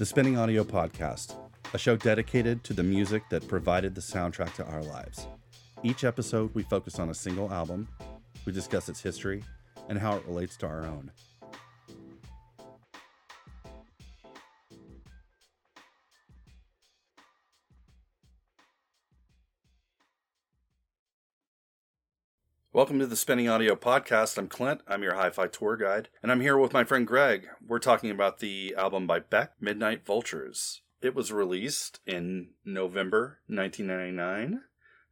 The Spinning Audio Podcast, a show dedicated to the music that provided the soundtrack to our lives. Each episode, we focus on a single album, we discuss its history, and how it relates to our own. Welcome to the Spinning Audio Podcast. I'm Clint. I'm your hi fi tour guide. And I'm here with my friend Greg. We're talking about the album by Beck, Midnight Vultures. It was released in November 1999.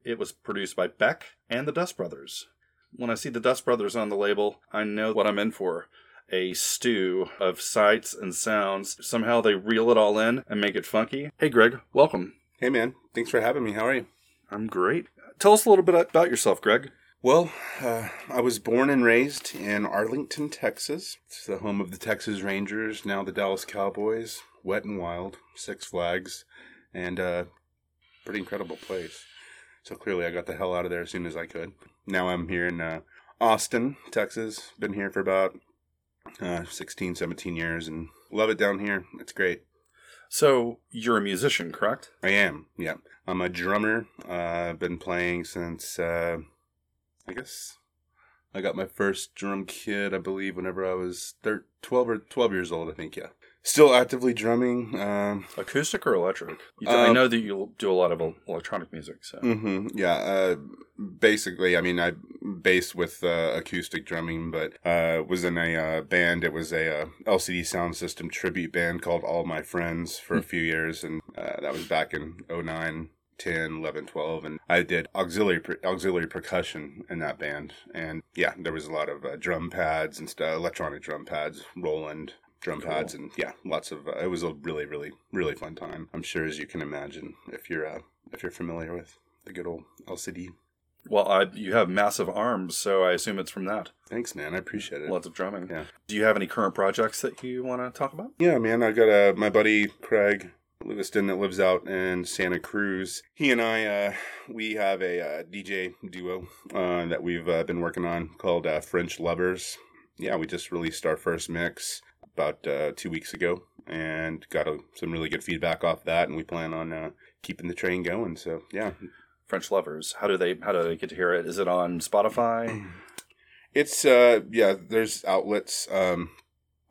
It was produced by Beck and the Dust Brothers. When I see the Dust Brothers on the label, I know what I'm in for. A stew of sights and sounds. Somehow they reel it all in and make it funky. Hey, Greg, welcome. Hey, man. Thanks for having me. How are you? I'm great. Tell us a little bit about yourself, Greg. Well, uh, I was born and raised in Arlington, Texas. It's the home of the Texas Rangers, now the Dallas Cowboys. Wet and Wild, Six Flags, and uh, pretty incredible place. So clearly, I got the hell out of there as soon as I could. Now I'm here in uh, Austin, Texas. Been here for about uh, 16, 17 years, and love it down here. It's great. So you're a musician, correct? I am. Yeah, I'm a drummer. Uh, I've been playing since uh, I guess I got my first drum kit, I believe, whenever I was thir- 12 or 12 years old, I think, yeah. Still actively drumming. Um, Acoustic or electric? You, I Um, know that you do a lot of electronic music, so. hmm yeah, uh, basically, I mean, I based with uh, acoustic drumming, but uh, was in a uh, band. It was a uh, LCD Soundsystem tribute band called All My Friends for a few years, and uh, that was back in 09. 10, 11, 12, and I did auxiliary per- auxiliary percussion in that band. And yeah, there was a lot of uh, drum pads and stuff, electronic drum pads, Roland drum Cool. pads, and yeah, lots of. Uh, it was a really, really, really fun time. I'm sure, as you can imagine, if you're uh, if you're familiar with the good old LCD. Well, I, you have massive arms, so I assume it's from that. Thanks, man. I appreciate it. Lots of drumming. Yeah. Do you have any current projects that you want to talk about? Yeah, man. I got uh, my buddy Craig Lewiston that lives out in Santa Cruz. He and I, uh, we have a uh, DJ duo uh, that we've uh, been working on called uh, French Lovers. Yeah, we just released our first mix about uh, two weeks ago and got a, some really good feedback off that, and we plan on uh, keeping the train going. So yeah, French Lovers. How do they how do they get to hear it? Is it on Spotify? It's uh yeah, there's outlets um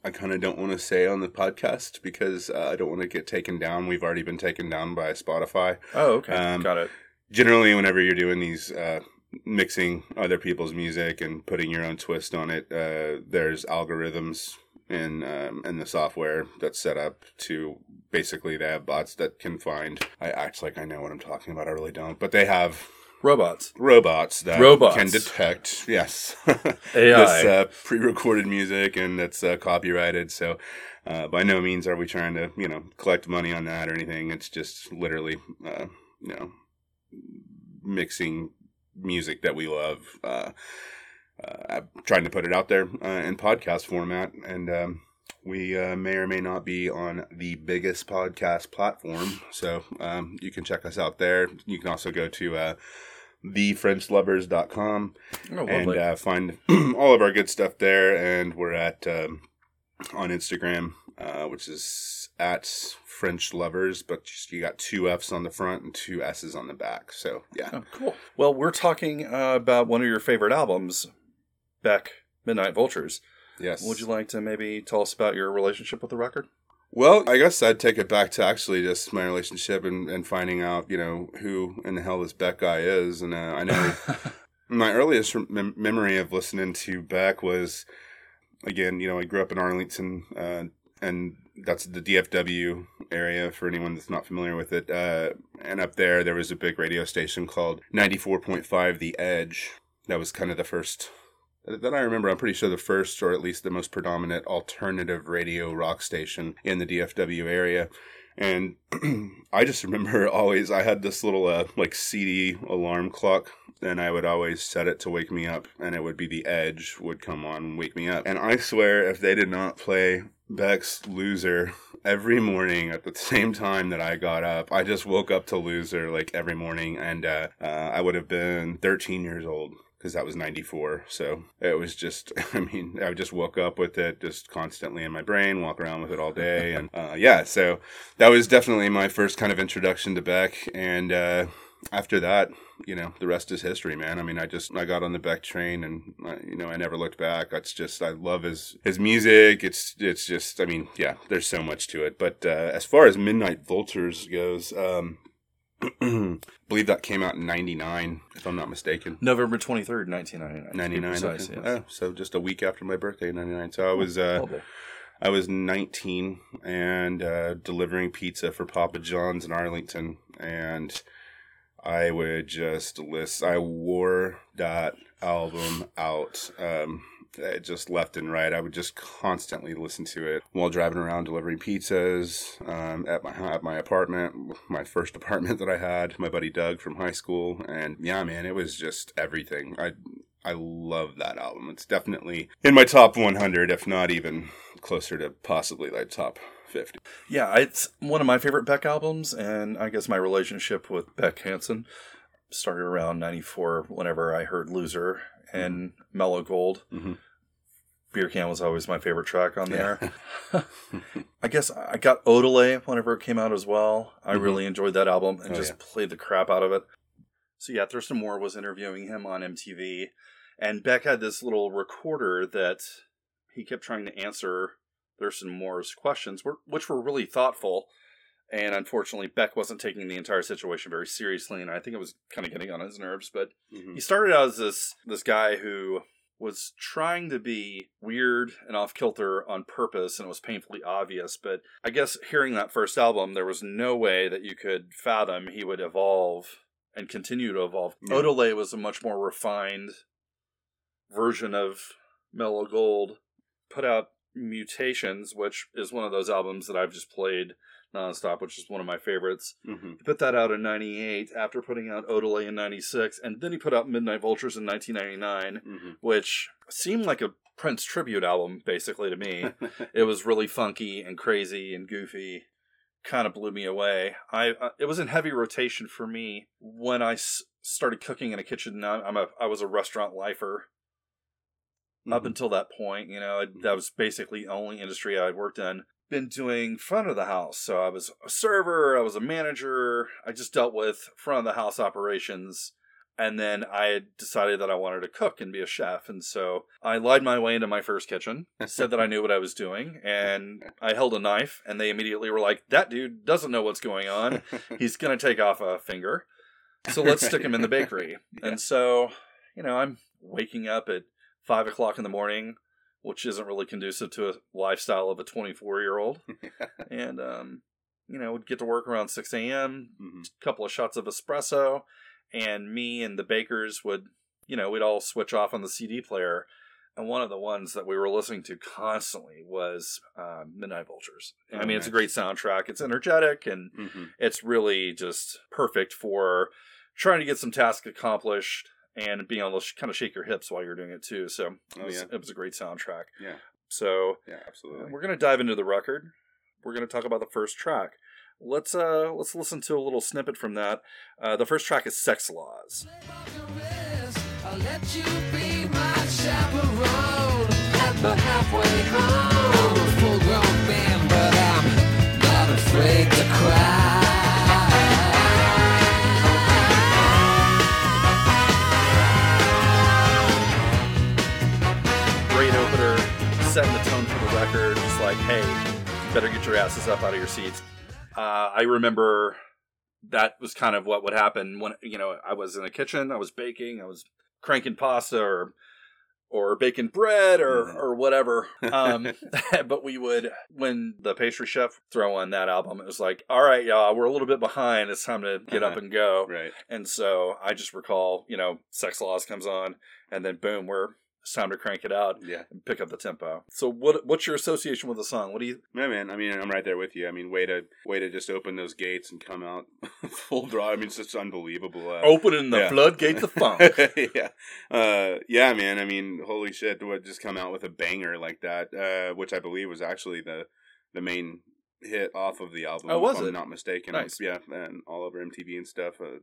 I kind of don't want to say on the podcast because uh, I don't want to get taken down. We've already been taken down by Spotify. Oh, okay. Um, Got it. Generally, whenever you're doing these uh, mixing other people's music and putting your own twist on it, uh, there's algorithms in um, in the software that's set up to basically they have bots that can find. I act like I know what I'm talking about. I really don't, but they have Robots. robots that Robots. can detect yes AI. this uh, pre-recorded music and that's uh, copyrighted so uh, by no means are we trying to you know collect money on that or anything it's just literally uh, you know mixing music that we love uh, uh, trying to put it out there uh, in podcast format and um, we uh, may or may not be on the biggest podcast platform so um, you can check us out there you can also go to uh, thefrenchlovers.com Oh, and uh, find all of our good stuff there. And we're at um, on Instagram, uh, which is at French Lovers, but you got two F's on the front and two S's on the back. So yeah, Oh, cool. Well, we're talking uh, about one of your favorite albums, Beck, Midnight Vultures. Yes. Would you like to maybe tell us about your relationship with the record? Well, I guess I'd take it back to actually just my relationship and, and finding out, you know, who in the hell this Beck guy is. And uh, I know my earliest rem- memory of listening to Beck was, again, you know, I grew up in Arlington, uh, and that's the DFW area for anyone that's not familiar with it. Uh, and up there, there was a big radio station called 94.5 The Edge. That was kind of the first. That I remember, I'm pretty sure the first, or at least the most predominant alternative radio rock station in the DFW area. And I just remember always, I had this little uh, like CD alarm clock, and I would always set it to wake me up, and it would be the Edge would come on and wake me up. And I swear, if they did not play Beck's Loser every morning at the same time that I got up, I just woke up to Loser like every morning, and uh, uh, I would have been 13 years old. Because that was 94 so it was just i mean i just woke up with it just constantly in my brain walk around with it all day and uh, yeah so that was definitely my first kind of introduction to beck and uh, after that you know the rest is history man. I mean i just i got on the beck train and uh, you know i never looked back. It's just i love his his music. It's it's just i mean yeah there's so much to it. But uh, as far as midnight vultures goes um believe that came out in 99 if i'm not mistaken November 23rd, 1999. 99 Precise, okay. yes. oh, so just a week after my birthday 99 so i was uh Well, I was 19 and uh, delivering pizza for Papa John's in Arlington, and I would just list. I wore that album out, um, just left and right. I would just constantly listen to it while driving around delivering pizzas um, at my at my apartment, my first apartment that I had. My buddy Doug from high school, and yeah, man, it was just everything. I I love that album. It's definitely in my top 100, if not even closer to possibly like top 50. Yeah, it's one of my favorite Beck albums, and I guess my relationship with Beck Hansen started around 94 whenever I heard Loser and Mellow Gold. Mhm. Beer Can was always my favorite track on there. I guess I got Odelay whenever it came out as well. I Mhm. really enjoyed that album and Oh, just yeah. played the crap out of it. So yeah, Thurston Moore was interviewing him on MTV, and Beck had this little recorder that he kept trying to answer Thurston Moore's questions, which were really thoughtful. And unfortunately, Beck wasn't taking the entire situation very seriously, and I think it was kind of getting on his nerves. But Mhm. he started out as this this guy who was trying to be weird and off kilter on purpose, and it was painfully obvious. But I guess hearing that first album, there was no way that you could fathom he would evolve and continue to evolve. Yeah. Odelay was a much more refined version of Mellow Gold. Put out Mutations, which is one of those albums that I've just played nonstop, which is one of my favorites. Mhm. He put that out in 98 after putting out Odelay in 96, and then he put out Midnight Vultures in 1999, Mhm. which seemed like a Prince tribute album, basically, to me. it was really funky and crazy and goofy. Kind of blew me away. I uh, It was in heavy rotation for me when I s- started cooking in a kitchen. I'm a, I was a restaurant lifer up Mhm. until that point, you know, that was basically the only industry I'd worked in. Been doing front of the house. So I was a server, I was a manager, I just dealt with front of the house operations. And then I had decided that I wanted to cook and be a chef. And so I lied my way into my first kitchen, said that I knew what I was doing, and I held a knife, and they immediately were like, That dude doesn't know what's going on. He's going to take off a finger. So let's stick him in the bakery. And so, you know, I'm waking up at five o'clock in the morning, which isn't really conducive to a lifestyle of a 24 year old. and, um, you know, would get to work around 6 a.m., a couple of shots of espresso, and me and the bakers would, you know, we'd all switch off on the CD player. And one of the ones that we were listening to constantly was uh, Midnight Vultures. I Oh, mean, it's a great soundtrack. It's energetic and Mhm. it's really just perfect for trying to get some tasks accomplished and being able to sh- kind of shake your hips while you're doing it too. So it Oh, was, yeah. it was a great soundtrack. Yeah. So Yeah, absolutely. we're gonna dive into the record. We're gonna talk about the first track. Let's uh let's listen to a little snippet from that. Uh, the first track is "Sexx Laws." I'll let you better get your asses up out of your seats. Uh, I remember that was kind of what would happen when you know I was in the kitchen, I was baking, I was cranking pasta or or baking bread or Mhm. or whatever. Um, but we would when the pastry chef throw on that album, it was like, all right, y'all, we're a little bit behind. It's time to get up Uh-huh. and go. Right. And so I just recall, you know, Sexx Laws comes on, and then boom, we're it's time to crank it out Yeah. and pick up the tempo. So what what's your association with the song? What do you Yeah, man. I mean, I'm right there with you. I mean, way to way to just open those gates and come out full draw. I mean, it's just unbelievable. Uh, opening the yeah. floodgates of funk? yeah, uh, yeah, man. I mean, holy shit! Would just come out with a banger like that, uh, which I believe was actually the the main hit off of the album. Oh, was if I'm not mistaken. Nice. Yeah, and all over MTV and stuff. Uh,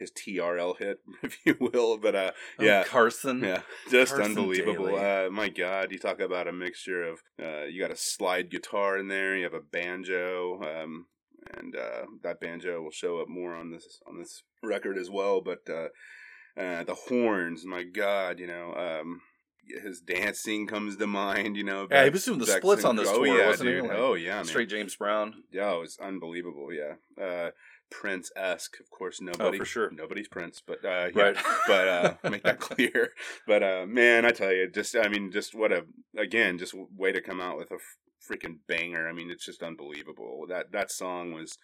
his TRL hit, if you will. But uh, Oh, yeah, Carson. yeah, just Carson unbelievable. Uh, my God, you talk about a mixture of uh, you got a slide guitar in there, you have a banjo, um, and uh, that banjo will show up more on this on this record as well. But uh, uh, the horns, my God, you know. Um, his dancing comes to mind, you know. Yeah, he was doing the splits on this oh, tour, yeah, wasn't he? Like, oh yeah, man. Straight James Brown. Yeah, it was unbelievable. Yeah, uh, Prince esque. Of course, nobody Oh, for sure. Nobody's Prince, but uh, yeah. Right. but uh, make that clear. But uh, man, I tell you, just I mean, just what a again, just way to come out with a freaking banger. I mean, it's just unbelievable. That that song was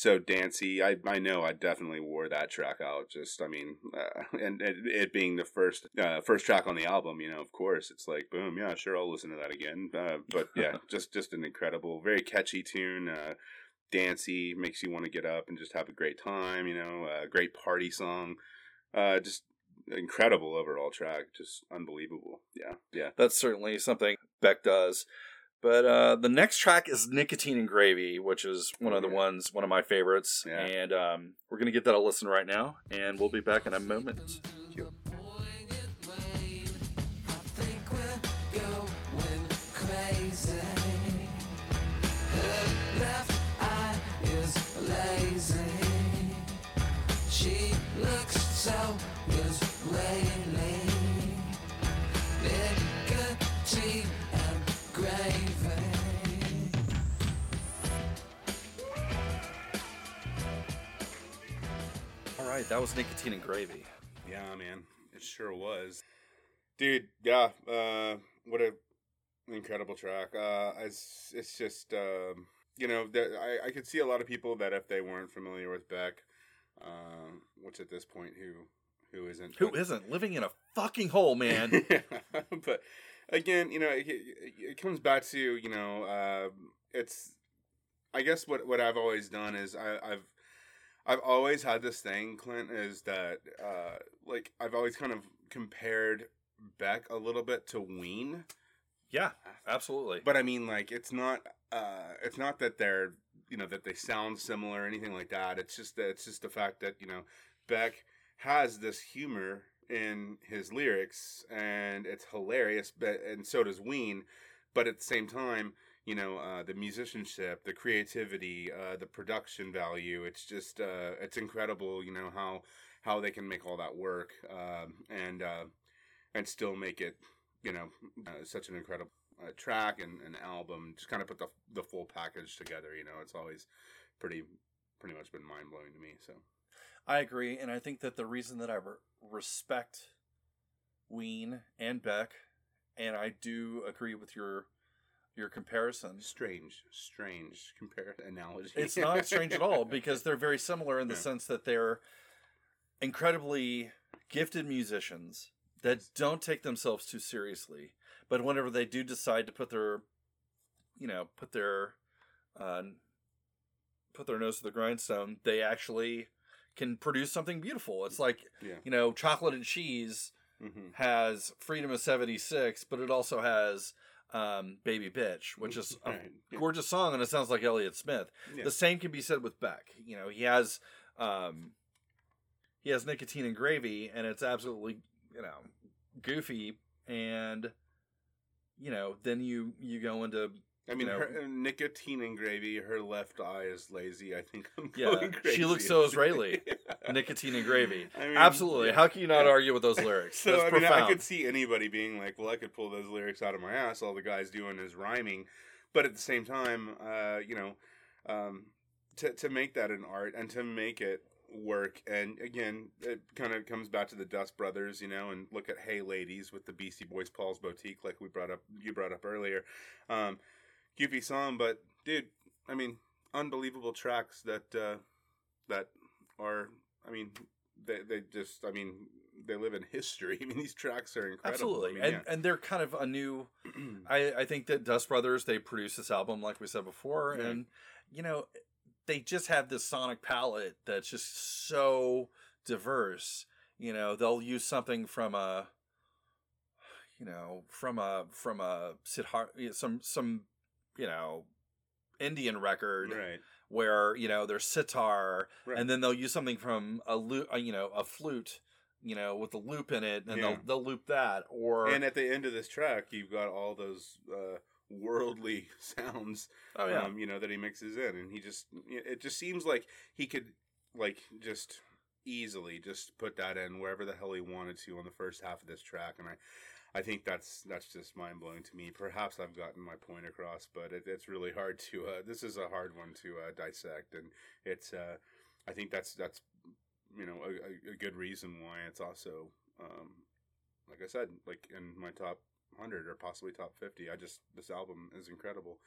so dancey. I I know I definitely wore that track out. Just I mean, uh, and, and it being the first uh, first track on the album, you know, of course, it's like boom, yeah, sure, I'll listen to that again. Uh, but yeah, just just an incredible, very catchy tune. Uh, dancey makes you want to get up and just have a great time. You know, a great party song. Uh, just incredible overall track. Just unbelievable. Yeah, yeah. That's certainly something Beck does. But uh, the next track is Nicotine and Gravy, which is one of the ones, one of my favorites. Yeah. And um, we're going to get that a listen right now, and we'll be back in a moment. Right, that was Nicotine and Gravy. Yeah, man, it sure was, dude. Yeah, uh, what a incredible track. Uh, it's it's just um, you know, there, I I could see a lot of people that if they weren't familiar with Beck, um, which at this point who who isn't Who isn't living in a fucking hole, man? but again, you know, it, it comes back to you know, uh, it's. I guess what what I've always done is I, I've I've always had this thing, Clint, is that uh, like I've always kind of compared Beck a little bit to Ween, yeah, absolutely. but I mean like it's not uh, it's not that they're you know that they sound similar or anything like that. It's just that it's just the fact that you know Beck has this humor in his lyrics and it's hilarious, but and so does Ween. But at the same time, you know, uh, the musicianship, the creativity, uh, the production value. It's just uh, it's incredible. You know how how they can make all that work um, and uh, and still make it you know uh, such an incredible uh, track and an album. Just kind of put the the full package together. You know, it's always pretty pretty much been mind blowing to me. So I agree, and I think that the reason that I re- respect Ween and Beck, and I do agree with your your comparison. strange, strange compare analogy. It's not strange at all because they're very similar in the Yeah. sense that they're incredibly gifted musicians that don't take themselves too seriously. But whenever they do decide to put their, you know, put their, uh, put their nose to the grindstone, they actually can produce something beautiful. It's like yeah. you know, chocolate and cheese hmm has Freedom of '76, but it also has um, Baby Bitch, which is a Right, yeah. gorgeous song, and it sounds like Elliott Smith. Yeah. The same can be said with Beck. You know, he has um, he has nicotine and gravy, and it's absolutely you know goofy, and you know then you you go into I mean, you know- her, uh, nicotine and gravy. Her left eye is lazy. I think I'm Yeah, she looks so Israeli. nicotine and gravy. I mean, Absolutely. yeah. How can you not Yeah. argue with those lyrics? So That's I mean, profound. I could see anybody being like, "Well, I could pull those lyrics out of my ass." All the guy's doing is rhyming, but at the same time, uh, you know, um, to to make that an art and to make it work, and again, it kind of comes back to the Dust Brothers, you know, and look at "Hey Ladies" with the Beastie Boys, Paul's Boutique, like we brought up, you brought up earlier. Um, goofy song, but dude, I mean, unbelievable tracks that uh, that are, I mean, they they just, I mean, they live in history. I mean, these tracks are incredible. Absolutely, I mean, and and they're kind of a new. I I think that Dust Brothers they produced this album like we said before, Yeah. and you know they just have this sonic palette that's just so diverse. You know they'll use something from a, you know, from a from a sitar, some some, you know, Indian record right, where you know there's sitar, right. and then they'll use something from a loop, uh, you know, a flute, you know, with a loop in it, and Yeah. they'll they'll loop that. Or and at the end of this track, you've got all those uh, worldly sounds, oh yeah, um, you know, that he mixes in, and he just it just seems like he could like just easily just put that in wherever the hell he wanted to on the first half of this track, and I. I think that's that's just mind blowing to me. Perhaps I've gotten my point across, but it, it's really hard to. Uh, this is a hard one to uh, dissect, and it's. Uh, I think that's that's you know a, a- good reason why it's also um, like I said, like in my top hundred or possibly top fifty. I just this album is incredible,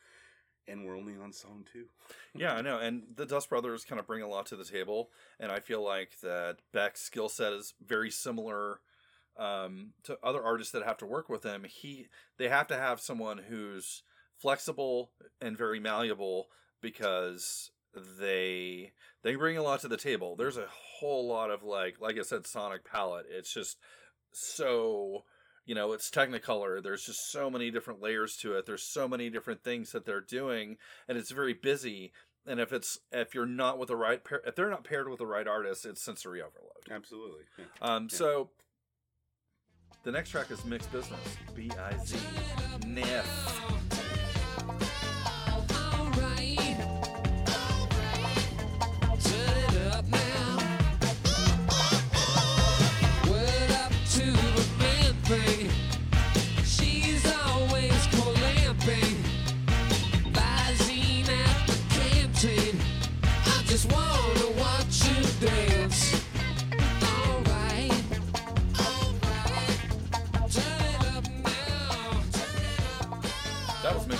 and we're only on song two. yeah, I know. And the Dust Brothers kind of bring a lot to the table, and I feel like that Beck's skill set is very similar um, to other artists that have to work with him. He they have to have someone who's flexible and very malleable because they they bring a lot to the table. There's a whole lot of like like I said, sonic palette. It's just so you know it's technicolor there's just so many different layers to it there's so many different things that they're doing and it's very busy and if it's if you're not with the right pair if they're not paired with the right artist it's sensory overload Absolutely. Yeah. um Yeah. so the next track is Mixed Bizness b-i-z Niff.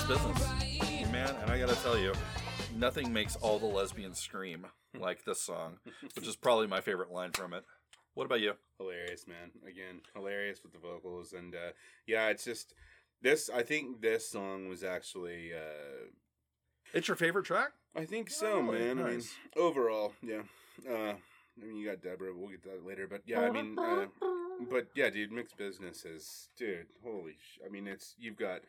That was Mixed Bizness man and i gotta tell you nothing makes all the lesbians scream like this song which is probably my favorite line from it what about you Hilarious, man. Again, hilarious with the vocals, and uh, yeah, it's just this. I think this song was actually. Uh, it's your favorite track I think so, Oh, really? man. I mean, overall, yeah. Uh, I mean, you got Deborah. We'll get to that later, but yeah, I mean, uh, but yeah, dude, Mixed Bizness is, dude. Holy, sh- I mean, it's you've got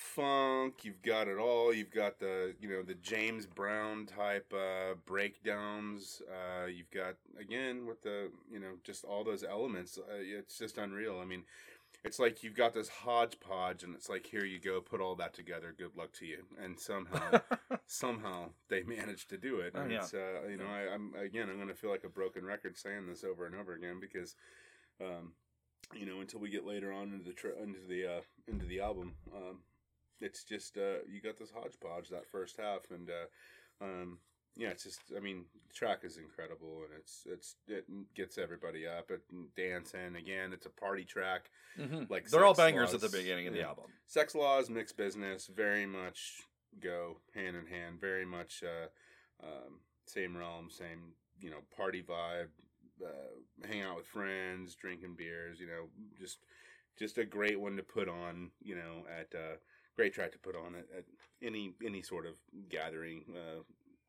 funk, you've got it all. You've got the, you know, the James Brown type uh, breakdowns. Uh, you've got again with the, you know, just all those elements. Uh, it's just unreal. I mean. It's like you've got this hodgepodge, and it's like, here you go, put all that together. Good luck to you. And somehow, somehow they managed to do it. Oh, And yeah. it's, uh, you know, I, I'm again, I'm going to feel like a broken record saying this over and over again because, um, you know, until we get later on into the tr- into the uh, into the album, um, it's just uh, you got this hodgepodge that first half, and uh, um, yeah, it's just, I mean, the track is incredible, and it's it's it gets everybody up, it dancing again. It's a party track. Mhm. Like they're all bangers at the beginning of the yeah. album Sexx Laws, Mixed Bizness, very much go hand in hand. Very much uh, um, same realm, same you know party vibe. Uh, hang out with friends, drinking beers. You know, just just a great one to put on. You know, at uh, great track to put on at, at any any sort of gathering uh,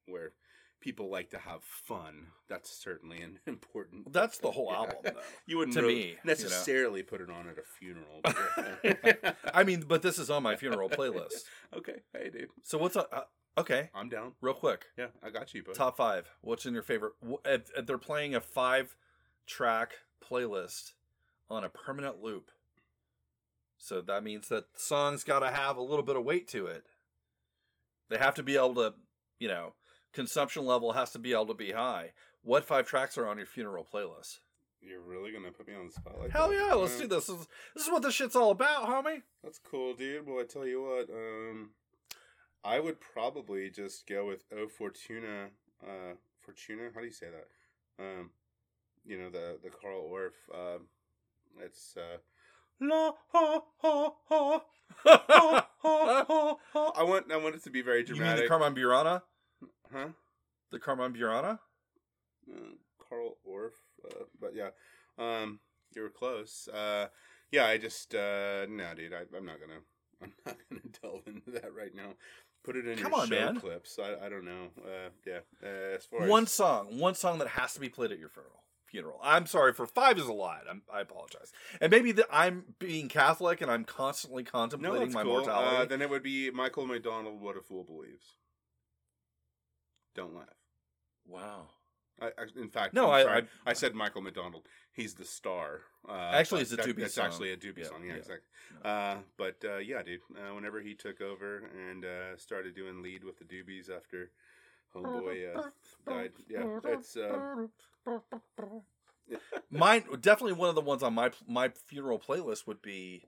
where people like to have fun. That's certainly an important. that's the whole Yeah. album though You wouldn't to really me, you know. necessarily put it on at a funeral. I mean, but this is on my funeral playlist. Okay, hey dude, So what's up? uh, okay? I'm down. Real quick, Yeah, I got you, bud. top five. What's in your favorite? They're playing a five-track playlist on a permanent loop, so that means that songs got to have a little bit of weight to it. They have to be able to, you know, consumption level has to be able to be high. What five tracks are on your funeral playlist? You're really gonna put me on the spot like Hell that? yeah, let's Uh, do this. This is, this is what this shit's all about, homie. That's cool, dude. Well, I tell you what, um, I would probably just go with O Fortuna. Uh, Fortuna. How do you say that? Um, you know the the Carl Orff. Uh, it's uh, la ha ha ha ha ha ha. ha. I want I want it to be very You mean the dramatic. Carmen Burana? huh? The Carmen Burana? uh, Carl Orff, uh, but yeah, um, you were close. Uh, yeah, I just uh, no, dude, I, I'm not gonna, I'm not gonna delve into that right now. Put it in Come your on, show man. clips. I, I don't know. Uh, yeah, uh, as far One as song, one song that has to be played at your funeral. Funeral. I'm sorry for five is a lot. I'm, I apologize. And maybe that I'm being Catholic and I'm constantly contemplating that's my cool. mortality. Uh, then it would be Michael McDonald. What a fool believes. Don't laugh. wow. I, I, in fact, No, I- I- said Michael McDonald. He's the star. Uh, Actually, it's a Doobie It's actually a Doobie Yeah, song. Yeah, yeah. exactly. Uh, but uh, yeah, dude. Uh, whenever he took over and uh, started doing lead with the Doobies after Homeboy uh, died, yeah, it's uh, Mine definitely one of the ones on my my funeral playlist would be.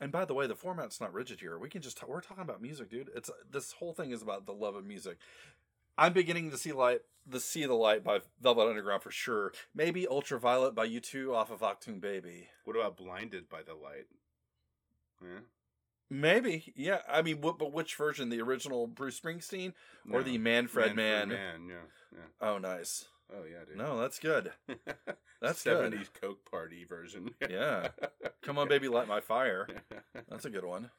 And by the way, the format's not rigid here. We can just we're talking about music, dude. It's this whole thing is about the love of music. I'm beginning to see light, the see the light by Velvet Underground for sure. Maybe Ultraviolet by U2 off of Achtung Baby. what about Blinded by the Light? Yeah. Maybe, yeah. I mean, what, but which version? The original Bruce Springsteen or No. the Manfred Mann? Man, yeah, yeah. Oh, nice. Oh yeah, dude. No, that's good. That's seventies Coke Party version. Yeah. Come on, baby, light my fire. That's a good one.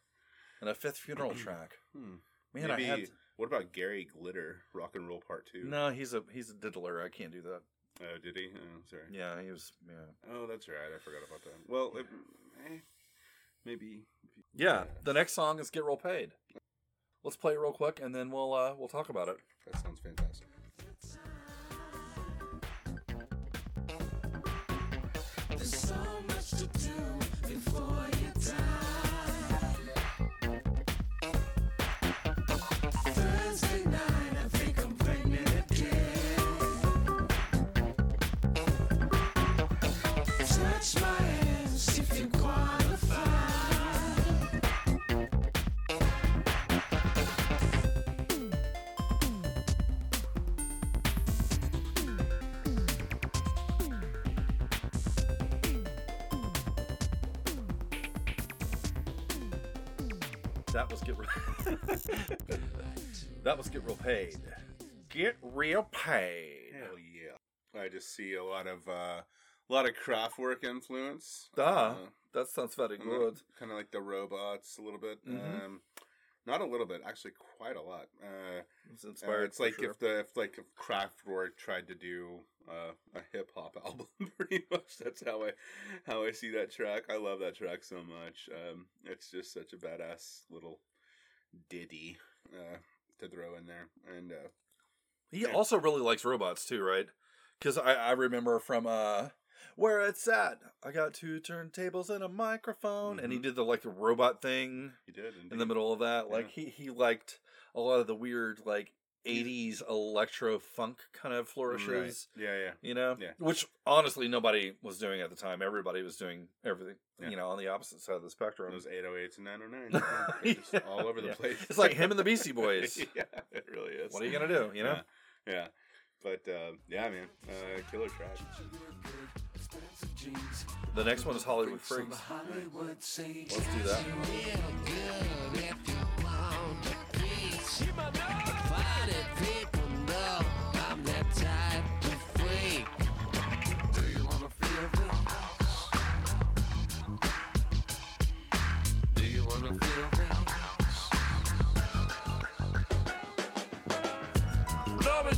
And a fifth funeral track. Hmm. Man, Maybe, I had What about Gary Glitter, Rock and Roll Part Two? no. He's a he's a diddler. I can't do that. Oh, did he? Oh, sorry. Yeah, he was. Yeah, Oh, that's right. I forgot about that. Well, it, eh, maybe. yeah. The next song is "Get Real Paid." Let's play it real quick, and then we'll uh, we'll talk about it. That sounds fantastic. There's so much to do before that was get real paid. Get real paid. Hell yeah! I just see a lot of uh, a lot of Kraftwerk influence. Ah, that sounds very good. kind of like the robots a little bit. Mhm. Um, not a little bit, actually, quite a lot. Uh, It's Uh, inspired. it's like sure. if the if like if Kraftwerk tried to do uh, a hip hop album, pretty much. That's how I how I see that track. I love that track so much. Um, it's just such a badass little ditty uh, to throw in there, and uh, He Yeah. also really likes robots too, right? Because I, I remember from uh where it's at. I got two turntables and a microphone, and he Mhm. did the like the robot thing he did in the middle of that. Like he he liked a lot of the weird like '80s electro funk kind of flourishes. Right. Yeah, yeah. You know, Yeah. which honestly nobody was doing at the time. Everybody was doing everything, Yeah. you know, on the opposite side of the spectrum. Those 808s and 909s, they're just all over the Yeah. place. It's like him and the Beastie Boys. yeah, it really is. What are you gonna do? You know, Yeah, yeah. But uh, yeah, man, uh, killer track. the next one is Hollywood Freaks. Hollywood Let's do that.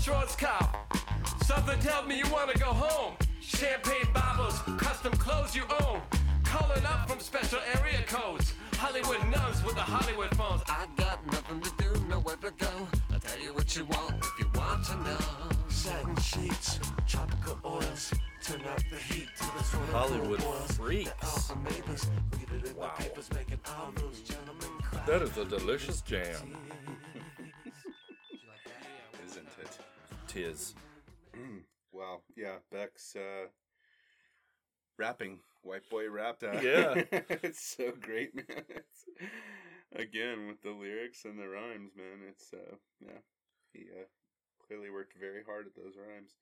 Norman Schwarzkopf. Something tells me you wanna go home. Champagne bottles, custom clothes you own. Calling up from special area codes. Hollywood nuns with the Hollywood phones. I got nothing to do, nowhere to go. I'll tell you what you want if you want to know. Satin sheets, tropical oils, turn up the heat to the sort Hollywood. Freaks. The neighbors, read it in the papers, making all those gentlemen cry. That is a delicious jam. Tis. Wow. Yeah, Beck's uh, rapping, white boy rap. Uh, Yeah. it's so great, man. It's, again, with the lyrics and the rhymes, man. It's uh, yeah. He uh, clearly worked very hard at those rhymes.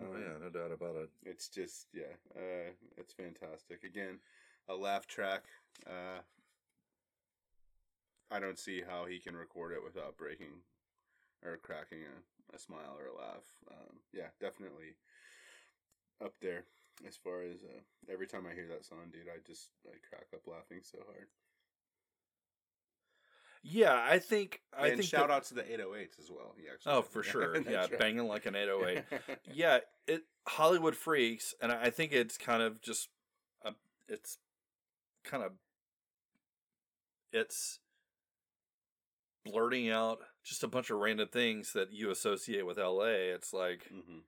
Oh Um, yeah, no doubt about it. It's just yeah, uh, it's fantastic. Again, a laugh track. Uh, I don't see how he can record it without breaking or cracking a, a smile or a laugh. Um, yeah, definitely up there as far as uh, every time I hear that song, dude, I just I crack up laughing so hard. Yeah, I think I and think shout that- out to the 808s as well. Yeah. Oh, for sure. Yeah, right. banging like an 808. yeah, it Hollywood Freaks, and I think it's kind of just, uh, it's kind of, it's blurting out just a bunch of random things that you associate with LA. It's like Mhm.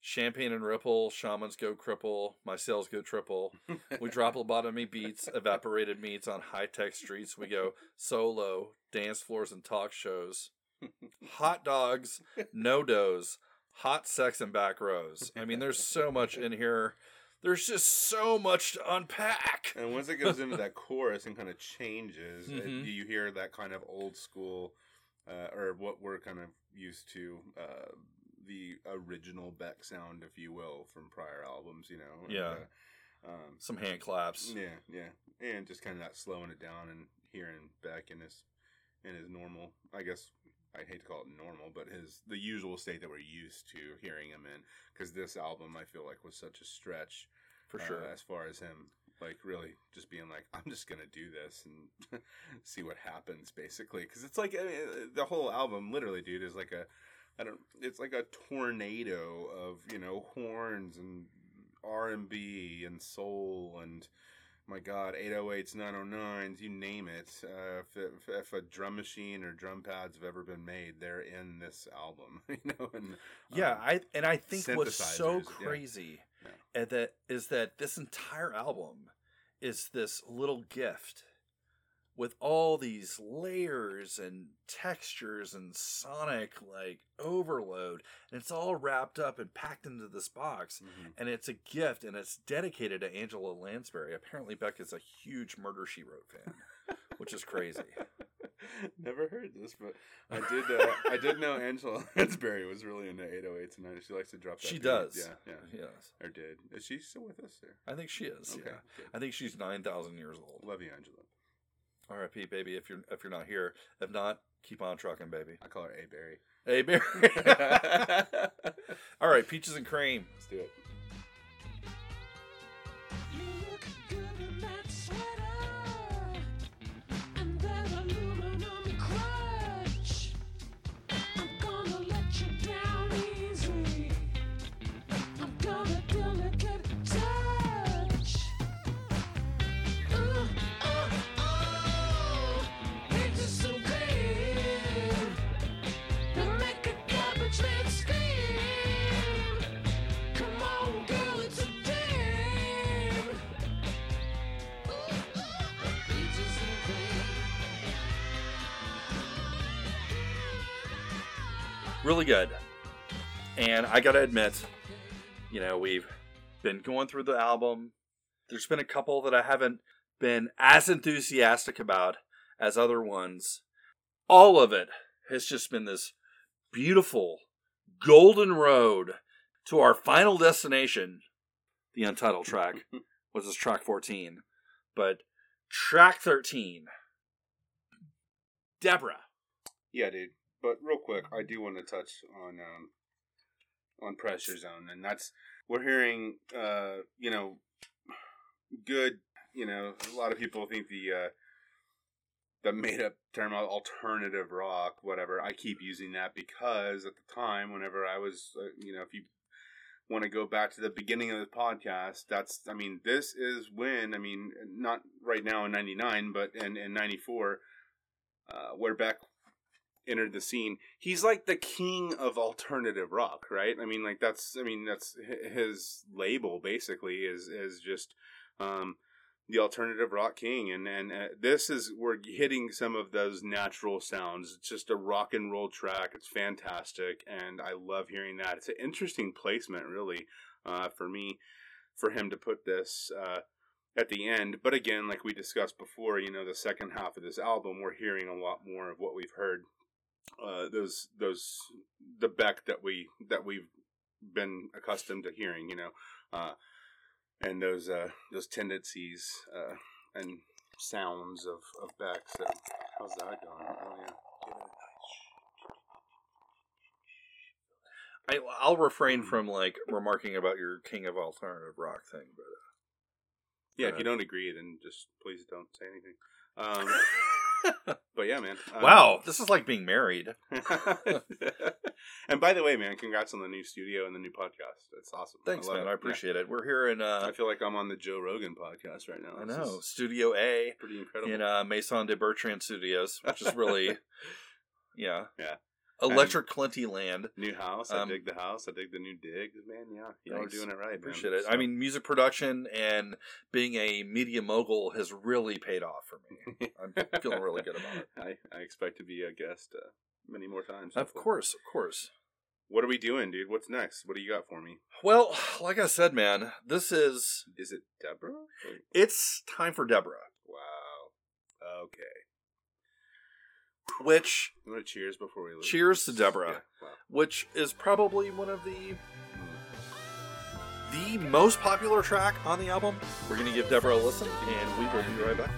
champagne and ripple, shamans go cripple, my sales go triple. We drop lobotomy beats, evaporated meats on high tech streets. We go solo, dance floors and talk shows, hot dogs, no dos, hot sex and back rows. I mean, there's so much in here. There's just so much to unpack. And once it goes into that chorus and kind of changes, it- Mhm. you hear that kind of old school, uh, or what we're kind of used to, uh, the original Beck sound, if you will, from prior albums. You know. And, Yeah. uh, um, Some hand claps. yeah, yeah, and just kind of that slowing it down and hearing Beck in his in his normal. I guess I hate to call it normal, but his the usual state that we're used to hearing him in. Because this album, I feel like, was such a stretch For uh, sure. as far as him like really just being like i'm just gonna do this and see what happens basically because it's like I mean, the whole album literally dude is like a i don't it's like a tornado of you know horns and r&b and soul and my god 808s 909s you name it uh, if, if, if a drum machine or drum pads have ever been made they're in this album you know and Yeah, um, I and I think what's so crazy yeah. Yeah. and that is that this entire album is this little gift with all these layers and textures and sonic like overload and it's all wrapped up and packed into this box mhm. and it's a gift and it's dedicated to Angela Lansbury. Apparently Beck is a huge Murder She Wrote fan, which is crazy. Never heard this, but I did. Uh, I did know Angela Lansbury was really into 808s and She likes to drop. That She beat. does. Yeah, yeah. Yes. Or did? Is she still with us there? I think she is. Okay. Yeah. good. I think she's 9,000 years old. Love you, Angela. R.I.P. baby. If you're if you're not here, if not, keep on trucking, baby. I call her A Berry. Hey, Barry. All right, peaches and cream. Let's do it. Good. And I gotta admit, you know, we've been going through the album. There's been a couple that I haven't been as enthusiastic about as other ones. All of it has just been this beautiful golden road to our final destination. The untitled track was this track 14. But track 13, Deborah. Yeah, dude. But real quick, I do want to touch on um, on pressure zone, and that's we're hearing, uh, you know, good. You know, a lot of people think the uh, the made up term alternative rock, whatever. I keep using that because at the time, whenever I was, uh, you know, if you want to go back to the beginning of the podcast, that's, I mean, this is when, I mean, not right now in '99, but in in '94, uh, where Beck entered the scene. He's like the king of alternative rock, right? I mean, like that's I mean that's his label basically is is just um, the alternative rock king, and and uh, this is we're hitting some of those natural sounds. It's just a rock and roll track. It's fantastic, and I love hearing that. It's an interesting placement, really, uh, for me, for him to put this. Uh, at the end, but again, like we discussed before, you know, the second half of this album, we're hearing a lot more of what we've heard uh, those those the Beck that we that we've been accustomed to hearing, you know, uh, and those uh, those tendencies uh, and sounds of of Beck. So how's that going? Oh yeah, give it a I, I'll refrain from like remarking about your king of alternative rock thing, but uh yeah. If you don't agree, then just please don't say anything. Um, but yeah, man. Um, Wow, this is like being married. and by the way, man, congrats on the new studio and the new podcast. That's awesome. Thanks, love man. it. I appreciate it. We're here in uh, I feel like I'm on the Joe Rogan podcast right now. I know Studio A pretty incredible. in uh, Maison de Bertrand Studios, which is really, yeah, Yeah. Electric Clinty land. new house. I um, dig the house. I dig the new dig. Man, yeah, y'all are Thanks. doing it right. Appreciate man. it. I mean, music production and being a media mogul has really paid off for me. I'm feeling really good about it. I, I expect to be a guest uh, many more times. Of hopefully. course, of course. What are we doing, dude? What's next? What do you got for me? Well, like I said, man, this is Is it Deborah? Or- it's time for Deborah, Wow. Okay. Which You want to cheers before we leave? Cheers to Deborah. Yeah. Wow. which is probably one of the the most popular track on the album. We're gonna give Deborah a listen, and we will be right back.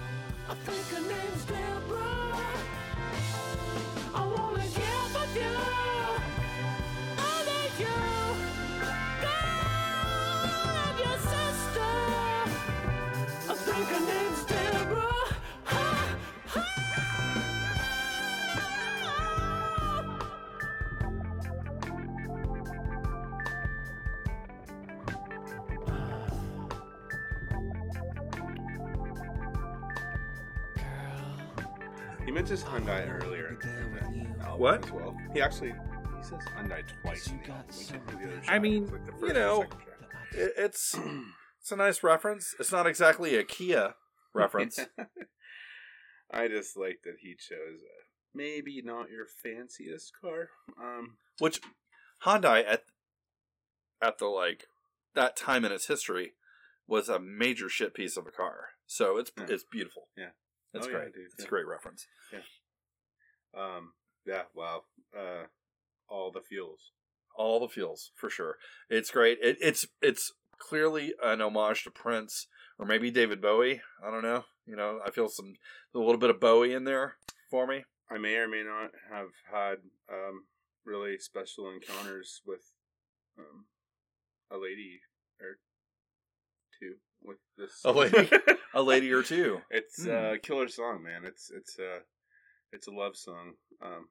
He mentioned Hyundai earlier. in that album What? Well. He actually he says Hyundai twice. in the album, like the other I mean, like the you know. It, it's it's a nice reference. It's not exactly a Kia reference. I just like that he chose uh, maybe not your fanciest car. Um, which Hyundai at at the like that time in its history was a major shit piece of a car. So it's Yeah. it's beautiful. Yeah. It's Oh, yeah, great. dude, It's yeah. a great reference. Yeah. Um, yeah, wow. Uh, all the fuels. All the feels for sure. It's great. It, it's it's clearly an homage to Prince or maybe David Bowie. I don't know. You know, I feel some a little bit of Bowie in there for me. I may or may not have had um, really special encounters with um, a lady or two with this. A lady? A lady or two. it's a killer song, man. It's it's a it's a love song, um,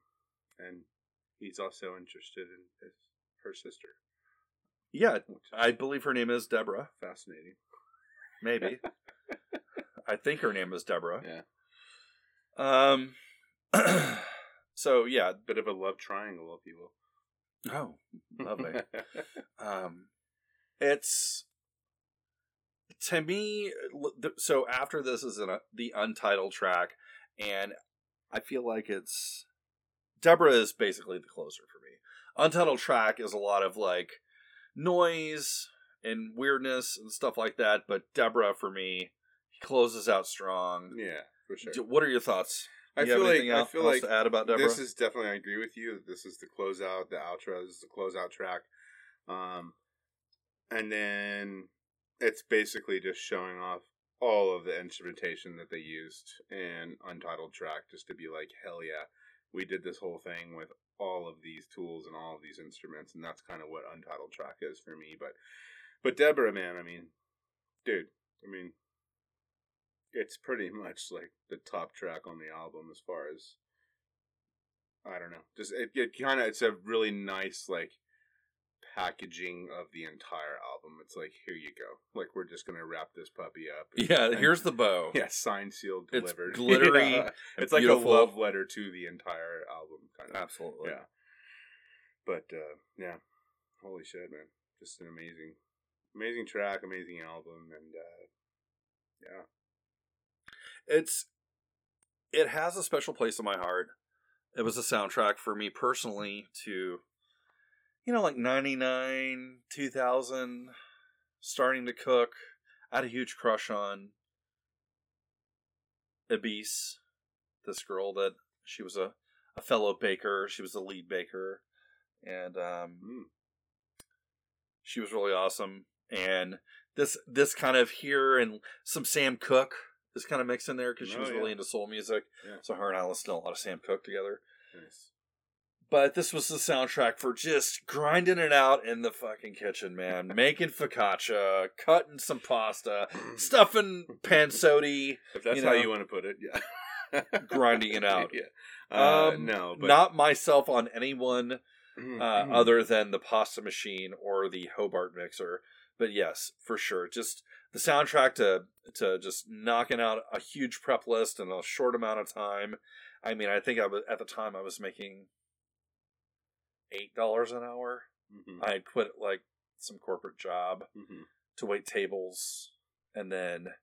and he's also interested in his, her sister. Yeah, I believe her name is Deborah. fascinating. Maybe. I think her name is Deborah. Yeah, Um. so yeah. bit of a love triangle, if you will. Oh, lovely. um, it's to me. So after this is an, uh, the untitled track, and I feel like it's Deborah is basically the closer for me. Untitled track is a lot of like noise and weirdness and stuff like that, but Deborah for me closes out strong. yeah, for sure. What are your thoughts? I feel like anything I else feel like add about Deborah? This is definitely I agree with you. This is the closeout, the outro. This is the closeout track, um, and then it's basically just showing off all of the instrumentation that they used in Untitled track, just to be like, hell yeah, we did this whole thing with all of these tools and all of these instruments, and that's kind of what Untitled track is for me. But but Deborah, man, I mean, dude, I mean. It's pretty much like the top track on the album as far as I don't know. Just it, it kind of it's a really nice like packaging of the entire album. It's like here you go. Like we're just gonna wrap this puppy up. yeah, And- here's the bow. yeah, signed, sealed, It's delivered. glittery Yeah. It's like beautiful. a love letter to the entire album, kind of. Absolutely. Yeah. But uh, yeah, holy shit, man! Just an amazing, amazing track, amazing album, and uh, yeah, It's it has a special place in my heart. It was a soundtrack for me personally to you know like 99, 2000 starting to cook. I had a huge crush on Abise, this girl that she was a, a fellow baker. She was the lead baker. And um, Mm. she was really awesome. And this this kind of here and some Sam Cooke is kind of mixed in there because she Oh, was yeah. really into soul music. Yeah. So her and I listened to a lot of Sam Cooke together. nice. But this was the soundtrack for just grinding it out in the fucking kitchen, man. Making focaccia, cutting some pasta, stuffing pansoti. If that's you how you want to put it, yeah. grinding it out. yeah. Uh, Um, no, but Not myself on anyone Mhm, uh, mhm. other than the pasta machine or the Hobart mixer. But yes, for sure, just the soundtrack to to just knocking out a huge prep list in a short amount of time. I mean, I think I was at the time I was making eight dollars an hour. Mhm, I had quit like some corporate job mhm. to wait tables, and then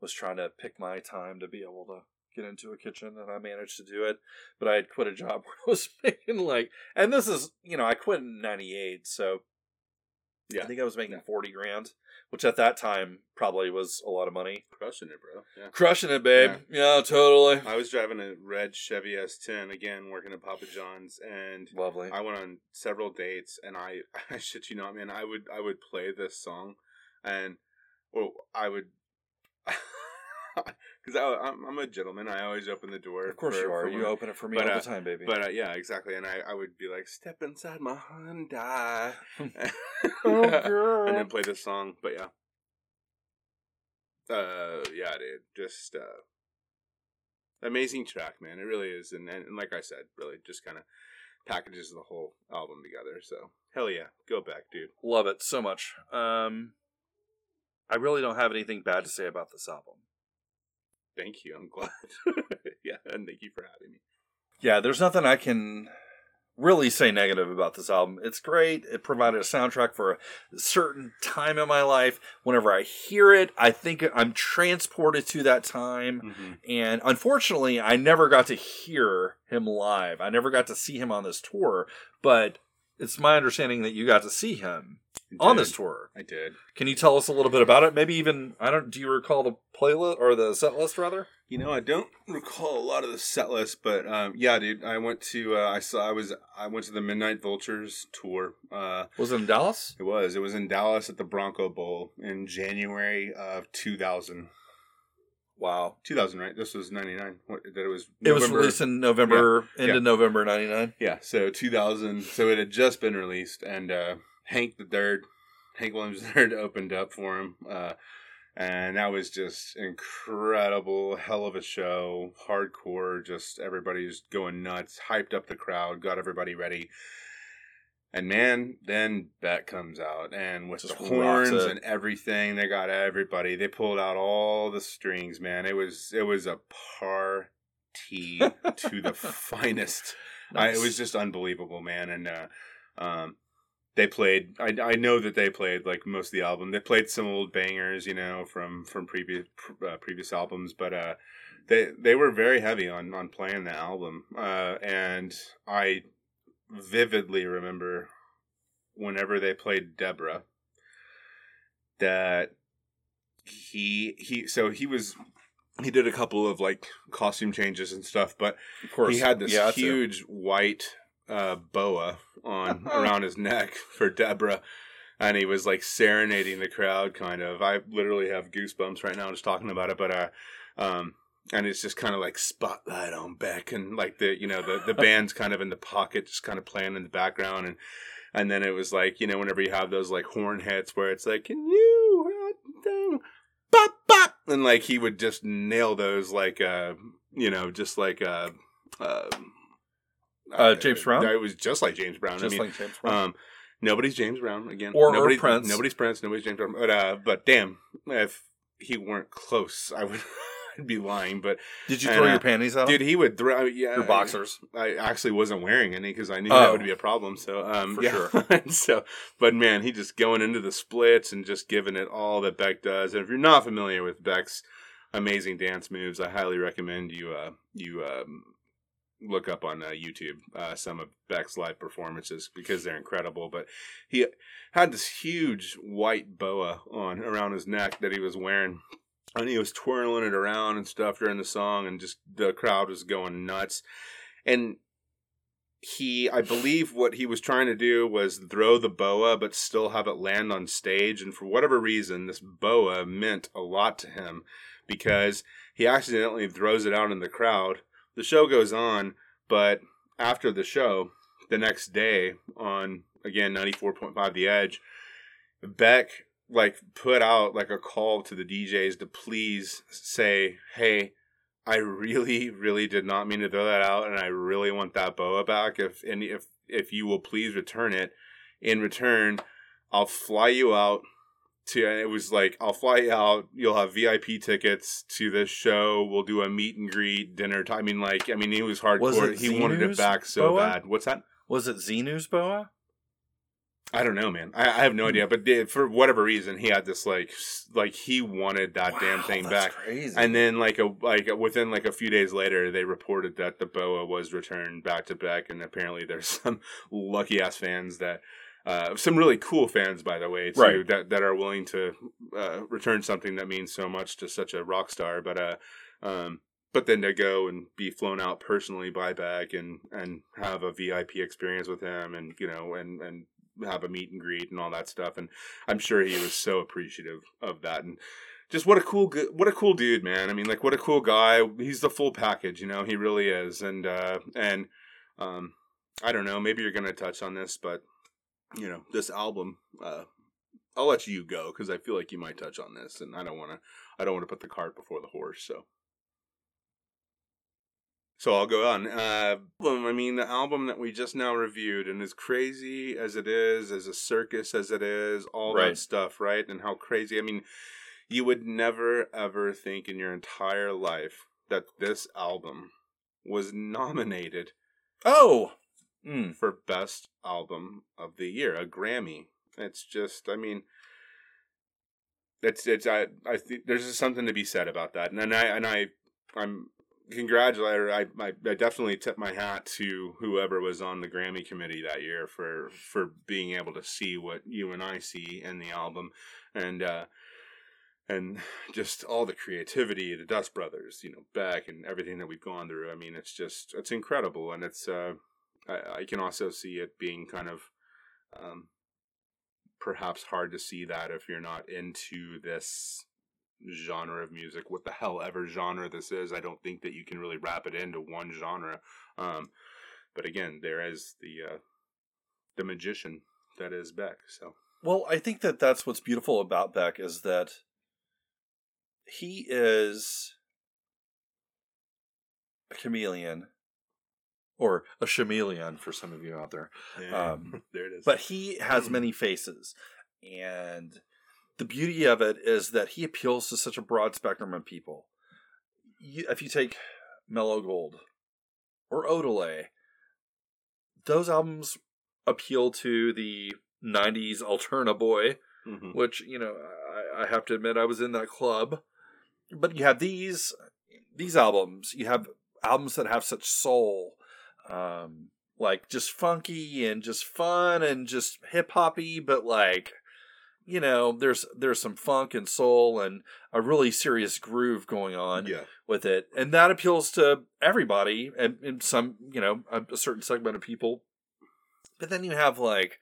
was trying to pick my time to be able to get into a kitchen, and I managed to do it. But I had quit a job where I was making like, and this is you know I quit in '98, so Yeah. I think I was making Yeah. forty grand, which at that time probably was a lot of money. Crushing it, bro. Yeah. Crushing it, babe. Yeah, totally. I was driving a red Chevy S10 again, working at Papa John's, and Lovely. I went on several dates, and I, I shit you not, man, I would, I would play this song, and, well, I would, because I'm, I'm a gentleman. I always open the door. of course for- you are. You open it for me But, all uh, the time, baby. But uh, yeah, exactly. And I, I would be like, step inside my Hyundai. Oh, girl. and then play this song. But yeah. Uh, yeah, dude. Just, uh, amazing track, man. It really is. And, and, and like I said, really just kind of packages the whole album together. So, hell yeah. Go back, dude. Love it so much. Um, I really don't have anything bad to say about this album. Thank you. I'm glad. yeah. And thank you for having me. Yeah, there's nothing I can really say negative about this album. It's great. It provided a soundtrack for a certain time in my life. Whenever I hear it, I think I'm transported to that time. Mm-hmm. And unfortunately, I never got to hear him live. I never got to see him on this tour, but it's my understanding that you got to see him on this tour. I did. Can you tell us a little bit about it? Maybe even I don't. Do you recall the playlist or the set list rather? You know, I don't recall a lot of the set list, but um, yeah, dude, I went to uh, I saw I was I went to the Midnight Vultures tour. Uh, Was it in Dallas? it was it was in Dallas at the Bronco Bowl in January of 2000. Wow. 2000, right? This was 99. What that it was It was released in November, Yeah. into Yeah. November '99. Yeah, so 2000. So it had just been released, and uh, Hank the Third, Hank Williams the Third opened up for him, uh, and that was just incredible, hell of a show, hardcore. Just everybody's going nuts, hyped up the crowd, got everybody ready. And man, then Beck comes out, and with Just the horns and everything, they got everybody. They pulled out all the strings, man. It was it was a party to the finest. I, it was just unbelievable, man. And uh, um, they played. I, I know that they played like most of the album. They played some old bangers, you know, from from previous uh, previous albums, but uh, they they were very heavy on on playing the album. Uh, and I vividly remember whenever they played Deborah that he he so he was he did a couple of like costume changes and stuff, but of course he had this Yeah, huge white uh, boa on around his neck for Deborah, and he was like serenading the crowd. Kind of, I literally have goosebumps right now just talking about it. But uh, um, and it's just kind of like spotlight on Beck, and like the you know the the band's kind of in the pocket, just kind of playing in the background, and and then it was like you know whenever you have those like horn hits where it's like, can you bop bop, and like he would just nail those like uh you know just like uh. uh Uh, James Brown? It was just like James Brown. just I mean, like James Brown. um, nobody's James Brown again, Or- or nobody, Prince. Nobody's Prince. Nobody's James Brown. But uh, but damn, if he weren't close, I would I'd be lying. But Did you and, throw uh, your panties out? dude, he would throw. Yeah, your boxers. I actually wasn't wearing any because I knew Oh. that would be a problem. So, um, For yeah. sure. So, but man, he just going into the splits and just giving it all that Beck does. And if you're not familiar with Beck's amazing dance moves, I highly recommend you uh, you um, look up on uh, YouTube uh, some of Beck's live performances because they're incredible. But he had this huge white boa on around his neck that he was wearing. And he was twirling it around and stuff during the song, and just the crowd was going nuts. And he, I believe, what he was trying to do was throw the boa, but still have it land on stage. And for whatever reason, this boa meant a lot to him because he accidentally throws it out in the crowd. The show goes on, but after the show, the next day on again 94.5 The Edge, Beck like put out like a call to the DJs to please say, "Hey, I really, really did not mean to throw that out, and I really want that boa back. If and if if you will please return it, in return, I'll fly you out to. And it was like I'll fly you out. You'll have VIP tickets to this show. We'll do a meet and greet dinner. Time. I mean, like I mean, he was hardcore. Was he wanted it back so boa? bad. What's that? Was it Xenu's boa? I don't know, man. I, I have no idea. But the- for whatever reason, he had this like like he wanted that damn thing that's back. Crazy. And then like a like within like a few days later, they reported that the boa was returned back to Beck, and apparently there's some lucky ass fans that. Uh, some really cool fans, by the way, too, Right. that that are willing to uh, return something that means so much to such a rock star. But uh, um, but then to go and be flown out personally by Beck and and have a VIP experience with him, and you know, and and have a meet and greet and all that stuff, and I'm sure he was so appreciative of that, and just what a cool what a cool dude man. I mean like what a cool guy. He's the full package you know? He really is and uh and um i don't know maybe you're gonna touch on this but you know this album uh i'll let you go because i feel like you might touch on this and i don't want to i don't want to put the cart before the horse so so I'll go on. Uh, album, I mean, the album that we just now reviewed, and as crazy as it is, as a circus as it is, all Right. that stuff, right? And how crazy. I mean, you would never ever think in your entire life that this album was nominated oh, mm. for best album of the year, a Grammy. It's just, I mean, it's it's I I think there's just something to be said about that, and then I and I I'm congratulate I, I I definitely tip my hat to whoever was on the Grammy committee that year for for being able to see what you and I see in the album, and uh and just all the creativity, the Dust Brothers, you know, Beck and everything that we've gone through. I mean, it's just it's incredible, and it's uh, I, I can also see it being kind of um, perhaps hard to see that if you're not into this genre of music, what the hell ever genre this is. I don't think that you can really wrap it into one genre. Um, but again, there is the uh, the magician that is Beck. So Well, I think that that's what's beautiful about Beck is that he is a chameleon or a chameleon for some of you out there. Um, there it is. But he has many faces. And the beauty of it is that he appeals to such a broad spectrum of people. You, if you take Mellow Gold or Odelay, those albums appeal to the 90s Alterna boy, Mhm. which, you know, I, I have to admit I was in that club. But you have these these albums, you have albums that have such soul, um, like just funky and just fun and just hip hoppy, but like you know, there's there's some funk and soul and a really serious groove going on yeah, with it, and that appeals to everybody and, and some you know a, a certain segment of people. But then you have like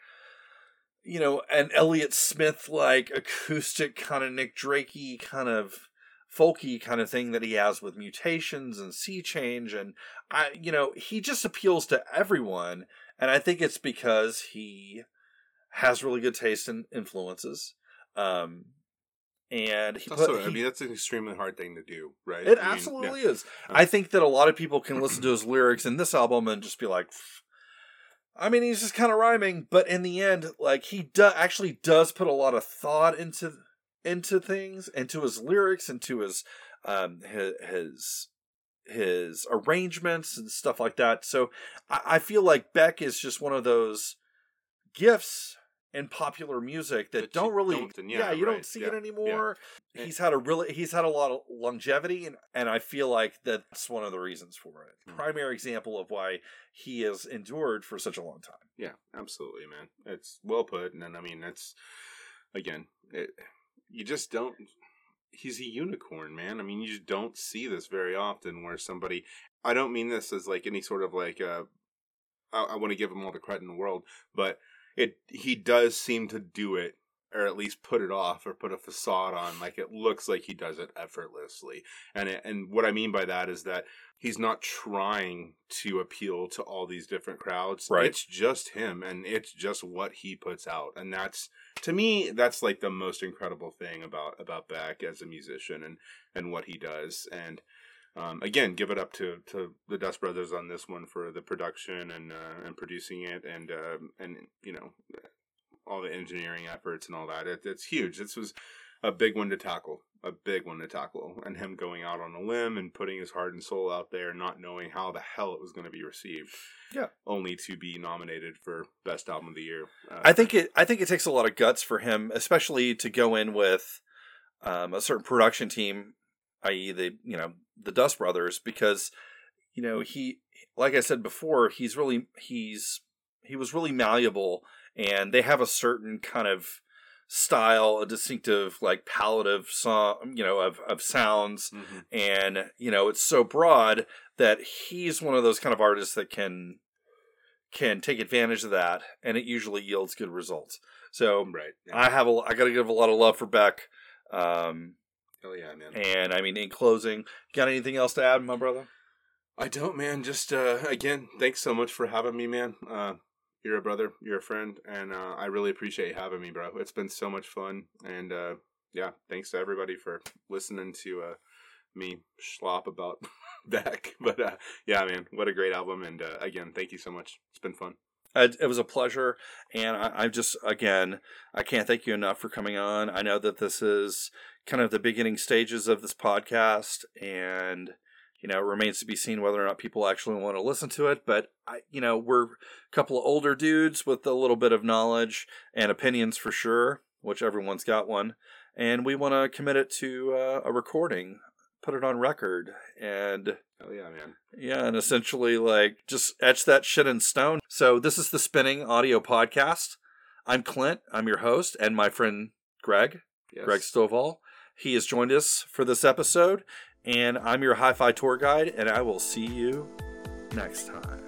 you know an Elliott Smith like acoustic kind of Nick Drakey kind of folky kind of thing that he has with mutations and sea change. And I you know he just appeals to everyone. And I think it's because he has really good taste and influences um and he, also, put, I mean, that's an extremely hard thing to do, right? it I mean, absolutely yeah. is. I think that a lot of people can listen to his lyrics in this album and just be like. I mean, he's just kind of rhyming, but in the end, like he do- actually does put a lot of thought into into things, into his lyrics, into his um his his, his arrangements and stuff like that. So I, I feel like Beck is just one of those gifts in popular music that, That don't really don't- yeah, yeah, you don't see yeah, it anymore Yeah. he's had a really he's had a lot of longevity and, and i feel like that's one of the reasons for it Mm. primary example of why he has endured for such a long time Yeah, absolutely, man. It's well put, and then I mean, it's again, it, you just don't. He's a unicorn, man. I mean, you just don't see this very often, where somebody. I don't mean this as like any sort of like. Uh, I, I want to give him all the credit in the world, but it he does seem to do it, or at least put it off, or put a facade on. Like it looks like he does it effortlessly, and it, and what I mean by that is that he's not trying to appeal to all these different crowds. Right. It's just him and it's just what he puts out. And that's to me that's like the most incredible thing about about Beck as a musician and and what he does. And um, again, give it up to, to the Dust Brothers on this one for the production and uh, and producing it, and uh, and you know all the engineering efforts and all that. It, it's huge. This was a big one to tackle, a big one to tackle, and him going out on a limb and putting his heart and soul out there, not knowing how the hell it was going to be received. Yeah. only to be nominated for best album of the year. Uh, I think it. I think it takes a lot of guts for him, especially to go in with um, a certain production team, i.e., the you know the Dust Brothers, because you know he, like I said before, he's really he's he was really malleable, and they have a certain kind of style, a distinctive like palette of song, you know, of of sounds, Mhm. and you know it's so broad that he's one of those kind of artists that can can take advantage of that and it usually yields good results so right. Yeah. i have a i gotta give a lot of love for beck um Hell yeah, man. and i mean in closing got anything else to add my brother I don't, man. Just uh, again, thanks so much for having me, man. Uh, you're a brother, you're a friend, and uh, I really appreciate you having me, bro. It's been so much fun, and uh, yeah, thanks to everybody for listening to uh, me schlop about Beck. But uh, yeah, man, what a great album, and uh, again, thank you so much. It's been fun. It, was a pleasure and I, i'm just again i can't thank you enough for coming on. I know that this is kind of the beginning stages of this podcast and you know it remains to be seen whether or not people actually want to listen to it but i you know we're a couple of older dudes with a little bit of knowledge and opinions for sure which everyone's got one and we want to commit it to uh, a recording put it on record and Hell yeah, man. yeah, and essentially like just etch that shit in stone. So this is the Spinning Audio Podcast. I'm Clint. I'm your host, and my friend Greg, Yes. Greg Stovall. He has joined us for this episode, and I'm your hi-fi tour guide, and I will see you next time.